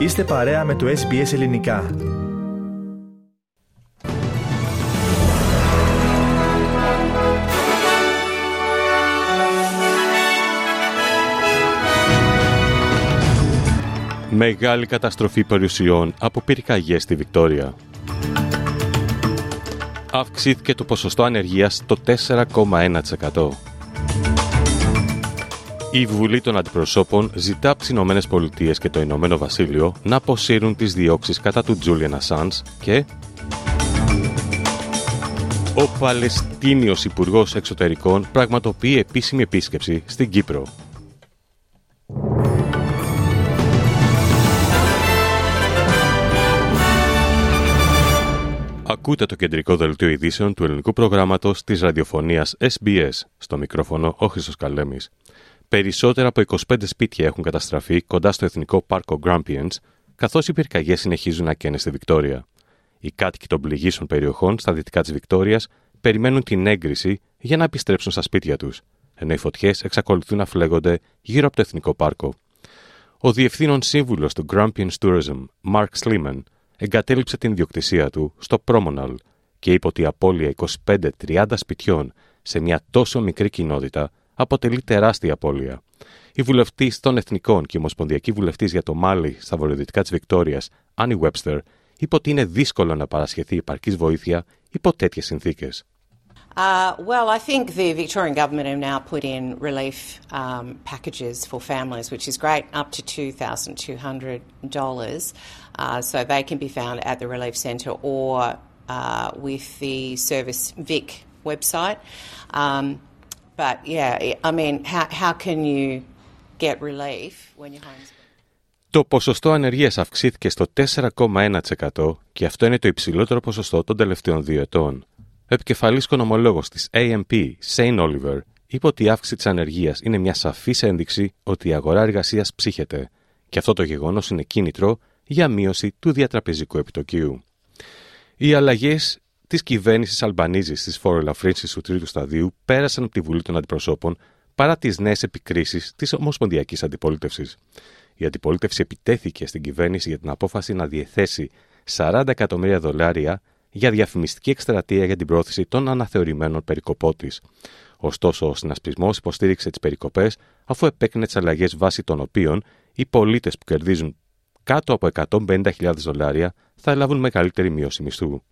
Είστε παρέα με το SBS Ελληνικά. Μεγάλη καταστροφή περιουσιών από πυρκαγιές στη Βικτόρια. Αυξήθηκε το ποσοστό ανεργίας στο 4,1%. Η Βουλή των Αντιπροσώπων ζητά από τι Ηνωμένε Πολιτείες και το Ηνωμένο Βασίλειο να αποσύρουν τις διώξεις κατά του Τζούλιαν Ασάντ και. Ο Παλαιστίνιος Υπουργός Εξωτερικών πραγματοποιεί επίσημη επίσκεψη στην Κύπρο. Ακούτε το κεντρικό δελτίο ειδήσεων του ελληνικού προγράμματος της ραδιοφωνίας SBS. Στο μικρόφωνο ο Χρήστος Καλέμης. Περισσότερα από 25 σπίτια έχουν καταστραφεί κοντά στο εθνικό πάρκο Grampians, καθώς οι πυρκαγιές συνεχίζουν να καίνε στη Βικτόρια. Οι κάτοικοι των πληγήσεων περιοχών στα δυτικά της Βικτόριας περιμένουν την έγκριση για να επιστρέψουν στα σπίτια τους, ενώ οι φωτιές εξακολουθούν να φλέγονται γύρω από το εθνικό πάρκο. Ο διευθύνων σύμβουλος του Grampians Tourism, Mark Sliman, εγκατέλειψε την ιδιοκτησία του στο Promonal και είπε ότι η απώλεια 25-30 σπιτιών σε μια τόσο μικρή κοινότητα αποτελεί τεράστια απώλεια. Η βουλευτής των Εθνικών και η Ομοσπονδιακή Βουλευτής για το Μάλι στα βορειοδυτικά της Βικτόριας, Άννη Webster, είπε ότι είναι δύσκολο να παρασχεθεί υπαρκή βοήθεια υπό τέτοιες συνθήκες. Uh, well, I think the Victorian government have now put in relief um, packages for families, which is great, up to $2,200. Uh, so they can be found at the Relief Centre or uh, with the Service Vic website. Um, but yeah, I mean, how, how can you get relief when your home's... Το ποσοστό ανεργίας αυξήθηκε στο 4,1% και αυτό είναι το υψηλότερο ποσοστό των τελευταίων δύο ετών. Ο επικεφαλής οικονομολόγος της AMP, Shane Oliver, είπε ότι η αύξηση της ανεργίας είναι μια σαφής ένδειξη ότι η αγορά εργασίας ψύχεται και αυτό το γεγονός είναι κίνητρο για μείωση του διατραπεζικού επιτοκίου. Οι αλλαγές της κυβέρνησης Αλμπανίζης τη φοροελαφρύνση του τρίτου σταδίου πέρασαν από τη Βουλή των Αντιπροσώπων παρά τις νέες επικρίσεις της Ομοσπονδιακής Αντιπολίτευσης. Η αντιπολίτευση επιτέθηκε στην κυβέρνηση για την απόφαση να διεθέσει 40 εκατομμύρια δολάρια για διαφημιστική εκστρατεία για την πρόθεση των αναθεωρημένων περικοπών της. Ωστόσο, ο συνασπισμός υποστήριξε τις περικοπές αφού επέκρινε τις αλλαγές βάσει των οποίων οι πολίτες που κερδίζουν κάτω από 150.000 δολάρια θα λάβουν μεγαλύτερη μείωση μισθού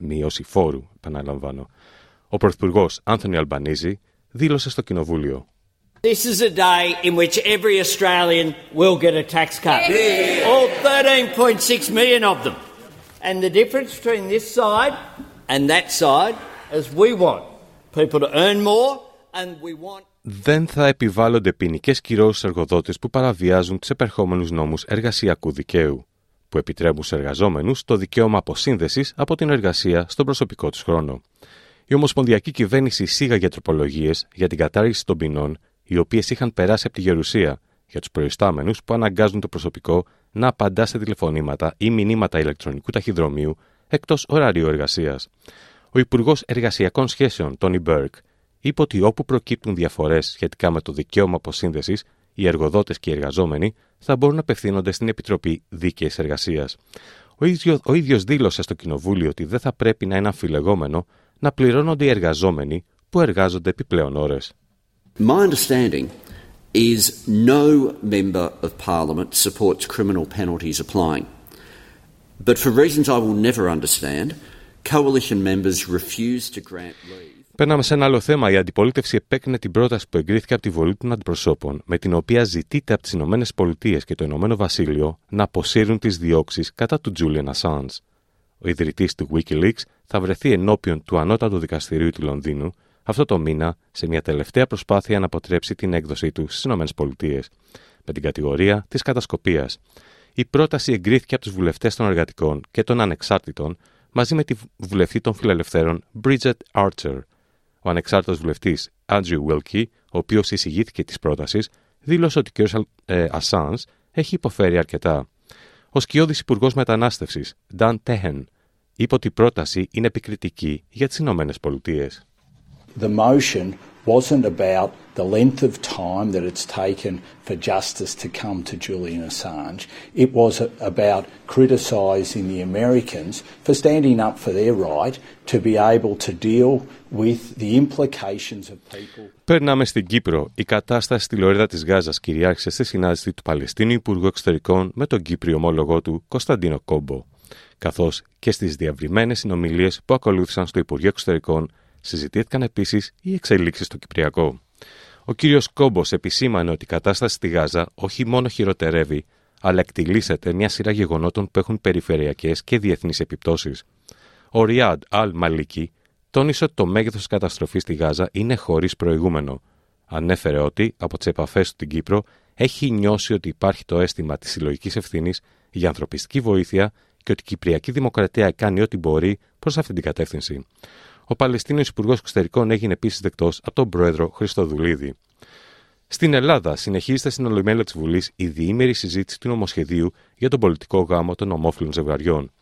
μείωση φόρου, επαναλαμβάνω. Ο Πρωθυπουργός Άνθονι Αλμπανίζη δήλωσε στο Κοινοβούλιο. This is a day in which every Australian will get a tax cut. All 13.6 million of them. And the difference between this side and that side is we want people to earn more and we want δεν θα επιβάλλονται ποινικές κυρώσεις εργοδότες που παραβιάζουν τους επερχόμενους νόμους εργασιακού δικαίου που επιτρέπουν στου εργαζόμενους το δικαίωμα αποσύνδεσης από την εργασία στον προσωπικό τους χρόνο. Η Ομοσπονδιακή Κυβέρνηση εισήγαγε τροπολογίες για την κατάργηση των ποινών, οι οποίες είχαν περάσει από τη γερουσία για τους προϊστάμενους που αναγκάζουν το προσωπικό να απαντά σε τηλεφωνήματα ή μηνύματα ηλεκτρονικού ταχυδρομείου εκτός ωραρίου εργασίας. Ο Υπουργός Εργασιακών Σχέσεων, Τόνι Μπέρκ, είπε ότι όπου προκύπτουν διαφορές σχετικά με το δικαίωμα αποσύνδεσης, οι εργοδότες και οι εργαζόμενοι θα μπορούν να απευθύνονται στην Επιτροπή Δίκαιης Εργασίας. Ο, ίδιο, ο ίδιος δήλωσε στο Κοινοβούλιο ότι δεν θα πρέπει να είναι αμφιλεγόμενο να πληρώνονται οι εργαζόμενοι που εργάζονται επιπλέον ώρες. My understanding is no member of parliament supports criminal penalties applying. But for reasons I will never understand, coalition members refuse to grant leave. Παίρναμε σε ένα άλλο θέμα. Η αντιπολίτευση επέκρινε την πρόταση που εγκρίθηκε από τη Βολή των Αντιπροσώπων, με την οποία ζητείται από τις Ηνωμένες Πολιτείες και το Ηνωμένο Βασίλειο να αποσύρουν τις διώξεις κατά του Julian Assange. Ο ιδρυτής του Wikileaks θα βρεθεί ενώπιον του Ανώτατου Δικαστηρίου του Λονδίνου αυτό το μήνα σε μια τελευταία προσπάθεια να αποτρέψει την έκδοσή του στις ΗΠΑ, με την κατηγορία της κατασκοπίας. Η πρόταση εγκρίθηκε από τους βουλευτές των εργατικών και των ανεξάρτητων μαζί με τη βουλευτή των φιλελευθέρων Bridget Archer, ο ανεξάρτητος βουλευτής Andrew Wilkie, ο οποίος εισηγήθηκε της πρότασης, δήλωσε ότι ο κ. Ασάνς έχει υποφέρει αρκετά. Ο σκιώδης Υπουργός Μετανάστευσης, Dan Tehen, είπε ότι η πρόταση είναι επικριτική για τις Ηνωμένες Πολιτείες. The motion wasn't about the length of time that it's taken for justice to come to Julian Assange. It was about criticising the Americans for standing up for their right to be able to deal with the implications of people. Περνάμε στην Κύπρο. Η κατάσταση στη Λωρίδα της Γάζας κυριάρχησε στη συνάντηση του Παλαιστίνου Υπουργού Εξωτερικών με τον Κύπριο ομόλογό του Κωνσταντίνο Κόμπο, καθώς και στις διαβριμένες συνομιλίες που ακολούθησαν στο Υπουργείο Εξωτερικών συζητήθηκαν επίσης οι εξελίξεις στο Κυπριακό. Ο κύριος Κόμπος επισήμανε ότι η κατάσταση στη Γάζα όχι μόνο χειροτερεύει, αλλά εκτιλήσεται μια σειρά γεγονότων που έχουν περιφερειακές και διεθνείς επιπτώσεις. Ο Ριάντ Αλ Μαλίκη τόνισε ότι το μέγεθος της καταστροφής στη Γάζα είναι χωρίς προηγούμενο. Ανέφερε ότι, από τις επαφές του στην Κύπρο, έχει νιώσει ότι υπάρχει το αίσθημα της συλλογικής ευθύνης για ανθρωπιστική βοήθεια και ότι η Κυπριακή Δημοκρατία κάνει ό,τι μπορεί προς αυτή την κατεύθυνση. Ο Παλαιστίνιος Υπουργός Εξωτερικών έγινε επίσης δεκτός από τον πρόεδρο Χριστοδουλίδη. Στην Ελλάδα συνεχίζεται στην Ολομέλεια της Βουλής η διήμερη συζήτηση του νομοσχεδίου για τον πολιτικό γάμο των ομόφυλων ζευγαριών.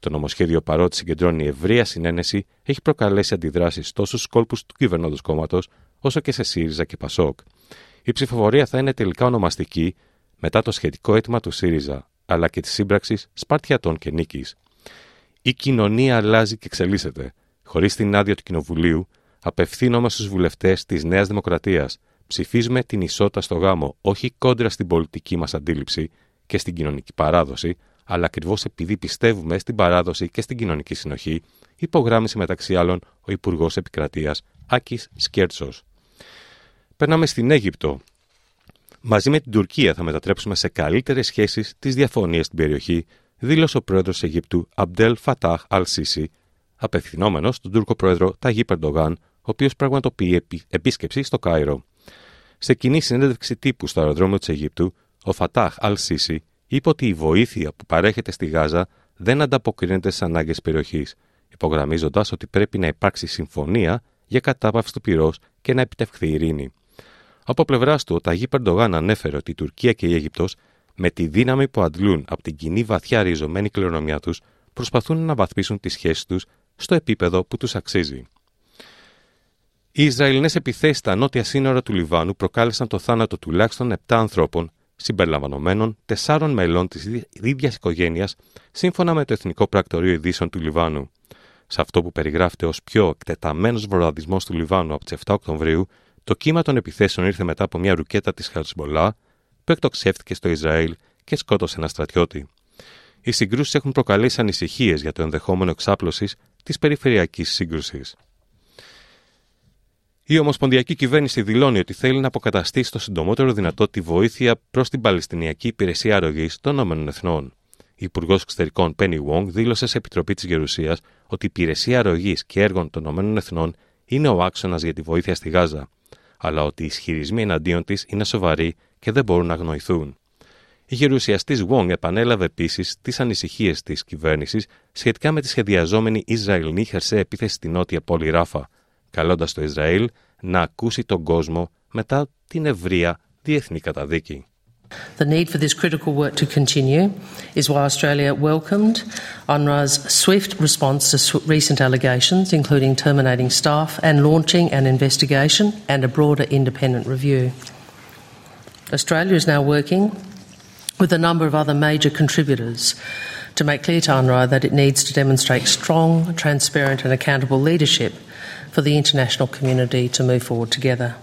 Το νομοσχέδιο, παρότι συγκεντρώνει ευρεία συνένεση, έχει προκαλέσει αντιδράσεις τόσο στους κόλπους του κυβερνώντος κόμματος, όσο και σε ΣΥΡΙΖΑ και ΠΑΣΟΚ. Η ψηφοφορία θα είναι τελικά ονομαστική μετά το σχετικό αίτημα του ΣΥΡΙΖΑ, αλλά και της σύμπραξης Σπαρτιατών και Νίκης. Η κοινωνία αλλάζει και εξελίσσεται. Χωρίς την άδεια του Κοινοβουλίου, απευθύνομαι στους βουλευτές της Νέας Δημοκρατίας. Ψηφίζουμε την ισότητα στο γάμο, όχι κόντρα στην πολιτική μας αντίληψη και στην κοινωνική παράδοση, αλλά ακριβώς επειδή πιστεύουμε στην παράδοση και στην κοινωνική συνοχή, υπογράμμισε μεταξύ άλλων ο Υπουργός Επικρατείας Άκης Σκέρτσος. Περνάμε στην Αίγυπτο. Μαζί με την Τουρκία θα μετατρέψουμε σε καλύτερες σχέσεις τις διαφωνίες στην περιοχή, δήλωσε ο πρόεδρος Αιγύπτου Αμπτέλ Φατάχ Αλ Σίση, απευθυνόμενος στον Τούρκο πρόεδρο Ταγί Περντογάν, ο οποίος πραγματοποιεί επίσκεψη στο Κάιρο. Σε κοινή συνέντευξη τύπου στο αεροδρόμιο της Αιγύπτου, ο Φατάχ Αλ Σίση είπε ότι η βοήθεια που παρέχεται στη Γάζα δεν ανταποκρίνεται στις ανάγκες περιοχής, υπογραμμίζοντας ότι πρέπει να υπάρξει συμφωνία για κατάπαυση του πυρός και να επιτευχθεί η ειρήνη. Από πλευράς του, ο Ταγί Περντογάν ανέφερε ότι η Τουρκία και η Αίγυπτος, με τη δύναμη που αντλούν από την κοινή βαθιά ριζωμένη κληρονομιά τους, προσπαθούν να βαθμίσουν τις σχέσεις τους στο επίπεδο που τους αξίζει. Οι Ισραηλινές επιθέσεις στα νότια σύνορα του Λιβάνου προκάλεσαν το θάνατο τουλάχιστον 7 ανθρώπων συμπεριλαμβανομένων τεσσάρων μελών της ίδια οικογένειας, σύμφωνα με το Εθνικό Πρακτορείο Ειδήσεων του Λιβάνου. Σε αυτό που περιγράφεται ως πιο εκτεταμένος βορραδισμός του Λιβάνου από τις 7 Οκτωβρίου, το κύμα των επιθέσεων ήρθε μετά από μια ρουκέτα της Χαρσμπολά που εκτοξεύτηκε στο Ισραήλ και σκότωσε ένα στρατιώτη. Οι συγκρούσεις έχουν προκαλέσει ανησυχίες για το ενδεχόμενο εξάπλωσης της περιφερειακής σύγκρουσης. Η Ομοσπονδιακή Κυβέρνηση δηλώνει ότι θέλει να αποκαταστήσει το συντομότερο δυνατό τη βοήθεια προς την Παλαιστινιακή Υπηρεσία Αρρωγής των ΗΕ. Η Υπουργός Εξωτερικών Πένι Wong δήλωσε σε Επιτροπή της Γερουσίας ότι η Υπηρεσία Αρρωγής και Έργων των ΗΕ είναι ο άξονας για τη βοήθεια στη Γάζα, αλλά ότι οι ισχυρισμοί εναντίον της είναι σοβαροί και δεν μπορούν να αγνοηθούν. Η γερουσιαστή Wong επανέλαβε επίση τι ανησυχίε τη κυβέρνηση σχετικά με τη σχεδιαζόμενη Ισραηλινή χερσαία επίθεση στη νότια πόλη Ράφα, καλώντας το Ισραήλ να ακούσει τον κόσμο μετά την ευρεία διεθνή καταδίκη. The need for this critical work to continue is why Australia welcomed UNRWA's swift response to recent allegations, including terminating staff and launching an investigation and a broader independent review. Australia is now working with a number of other major contributors to make clear to UNRWA that it needs to demonstrate strong, transparent, and accountable leadership for the international community to move forward together.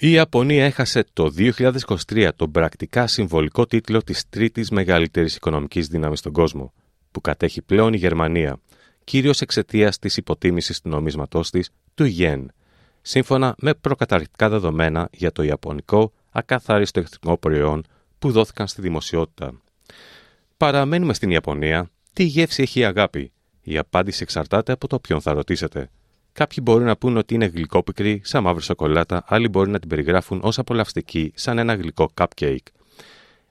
Η Ιαπωνία έχασε το 2023 τον πρακτικά συμβολικό τίτλο της τρίτης μεγαλύτερης οικονομικής δύναμης στον κόσμο, που κατέχει πλέον η Γερμανία, κυρίως εξαιτίας της υποτίμησης του νομίσματός της, του ΙΕΝ, σύμφωνα με προκαταρκτικά δεδομένα για το Ιαπωνικό ακαθάριστο εχθρικό προϊόν που δόθηκαν στη δημοσιότητα. Παραμένουμε στην Ιαπωνία. Τι γεύση έχει η αγάπη; Η απάντηση εξαρτάται από το ποιον θα ρωτήσετε. Κάποιοι μπορεί να πούν ότι είναι γλυκόπικρη, σαν μαύρη σοκολάτα, άλλοι μπορεί να την περιγράφουν ως απολαυστική, σαν ένα γλυκό cupcake.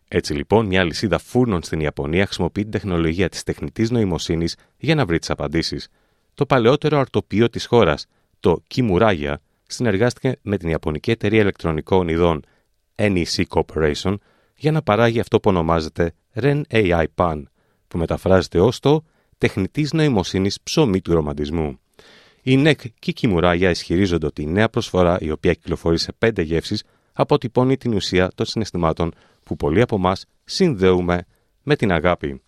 Έτσι λοιπόν, μια λυσίδα φούρνων στην Ιαπωνία χρησιμοποιεί την τεχνολογία της τεχνητής νοημοσύνης για να βρει τις απαντήσεις. Το παλαιότερο αρτοπείο της χώρας, το Kimuraya, συνεργάστηκε με την Ιαπωνική εταιρεία ηλεκτρονικών ειδών NEC Corporation για να παράγει αυτό που ονομάζεται REN AI Pan, που μεταφράζεται ως το τεχνητής νοημοσύνης ψωμί του ρομαντισμού. Η ΝΕΚ και η Κιμουράγια ισχυρίζονται ότι η νέα προσφορά, η οποία κυκλοφορεί σε πέντε γεύσεις, αποτυπώνει την ουσία των συναισθημάτων που πολλοί από εμάς συνδέουμε με την αγάπη.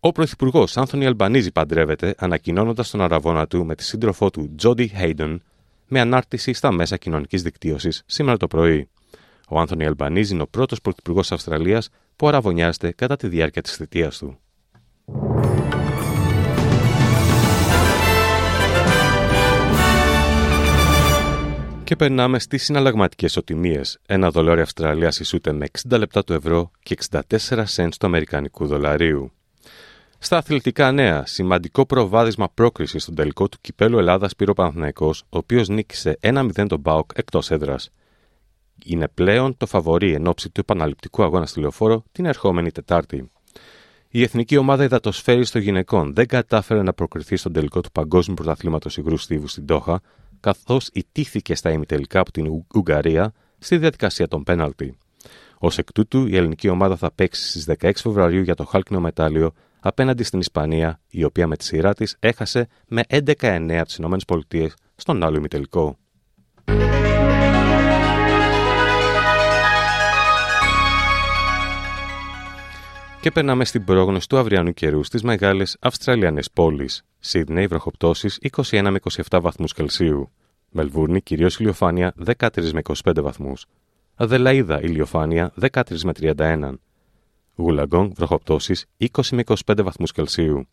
Ο Πρωθυπουργός Άνθονι Αλμπανίζη παντρεύεται, ανακοινώνοντας τον αραβόνα του με τη σύντροφό του Τζόντι Χέιντον με ανάρτηση στα μέσα κοινωνικής δικτύωσης σήμερα το πρωί. Ο Άνθονι Αλμπανίζη είναι ο πρώτος πρωθυπουργός Αυστραλίας που αραβωνιάζεται κατά τη διάρκεια της θητείας του. Και περνάμε στις συναλλαγματικές οτιμίες. Ένα δολάριο Αυστραλίας ισούται με 60 λεπτά του ευρώ και 64 cents του Αμερικανικού δολαρίου. Στα αθλητικά νέα, σημαντικό προβάδισμα πρόκρισης στον τελικό του κυπέλου Ελλάδας Πύρο Παναθυναϊκό, ο οποίος νίκησε 1-0 τον Μπάουκ εκτός έδρας. Είναι πλέον το φαβορή εν ώψη του επαναληπτικού αγώνα στη λεωφόρο την ερχόμενη Τετάρτη. Η εθνική ομάδα υδατοσφαίρης των γυναικών δεν κατάφερε να προκριθεί στον τελικό του Παγκόσμιου Πρωταθλήματος Υγρού Στίβου στην Τόχα, καθώς ιτήθηκε στα ημιτελικά από την Ουγγαρία στη διαδικασία των πέναλτι. Ω εκ τούτου, η ελληνική ομάδα θα παίξει στις 16 Φεβρουαρίου για το χάλκινο μετάλλιο απέναντι στην Ισπανία, η οποία με τη σειρά της έχασε με 11-9 από τις ΗΠΑ στον άλλο ημιτελικό. Και περνάμε στην πρόγνωση του αυριανού καιρού στις μεγάλες Αυστραλιανές πόλεις. Σίδνεϊ, βροχοπτώσεις 21 με 27 βαθμούς Κελσίου. Μελβούρνη, κυρίως ηλιοφάνεια 13 με 25 βαθμούς. Αδελαίδα, ηλιοφάνεια 13 με 31. Γουλαγκόγκ, βροχοπτώσεις 20 με 25 βαθμούς Κελσίου.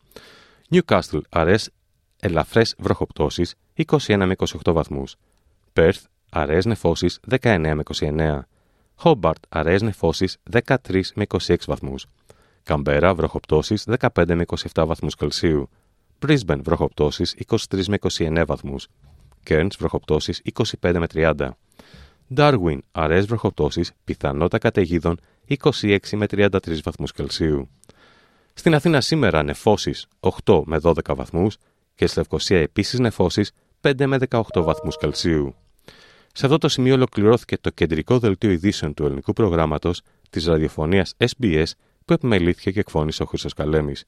Νιουκάστλ, αρές, ελαφρές βροχοπτώσεις 21 με 28 βαθμούς. Πέρθ, αρές νεφώσεις 19 με 29. Χόμπαρτ, αρές νεφώσεις 13 με 26 βαθμούς. Καμπέρα, βροχοπτώσεις 15 με 27 βαθμούς Κελσίου. Brisbane, βροχοπτώσεις 23 με 29 βαθμούς. Κέρντ, βροχοπτώσεις 25 με 30. Darwin, αραιέ βροχοπτώσεις, πιθανότητα καταιγίδων 26 με 33 βαθμούς Κελσίου. Στην Αθήνα σήμερα νεφώσεις 8 με 12 βαθμούς και στη Λευκοσία επίσης νεφώσεις 5 με 18 βαθμούς Κελσίου. Σε αυτό το σημείο ολοκληρώθηκε το κεντρικό δελτίο ειδήσεων του ελληνικού προγράμματος της ραδιοφωνίας SBS που επιμελήθηκε και εκφώνησε ο Χρυσό Καλέμης.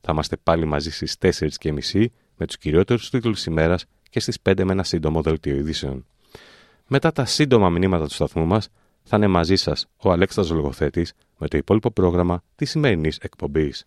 Θα είμαστε πάλι μαζί στις 4.30 με τους κυριότερους τίτλους ημέρας και στις 5 με ένα σύντομο δελτίο ειδήσεων. Μετά τα σύντομα μηνύματα του σταθμού μας, θα είναι μαζί σας ο Αλέξανδρος Λογοθέτης με το υπόλοιπο πρόγραμμα της σημερινής εκπομπής.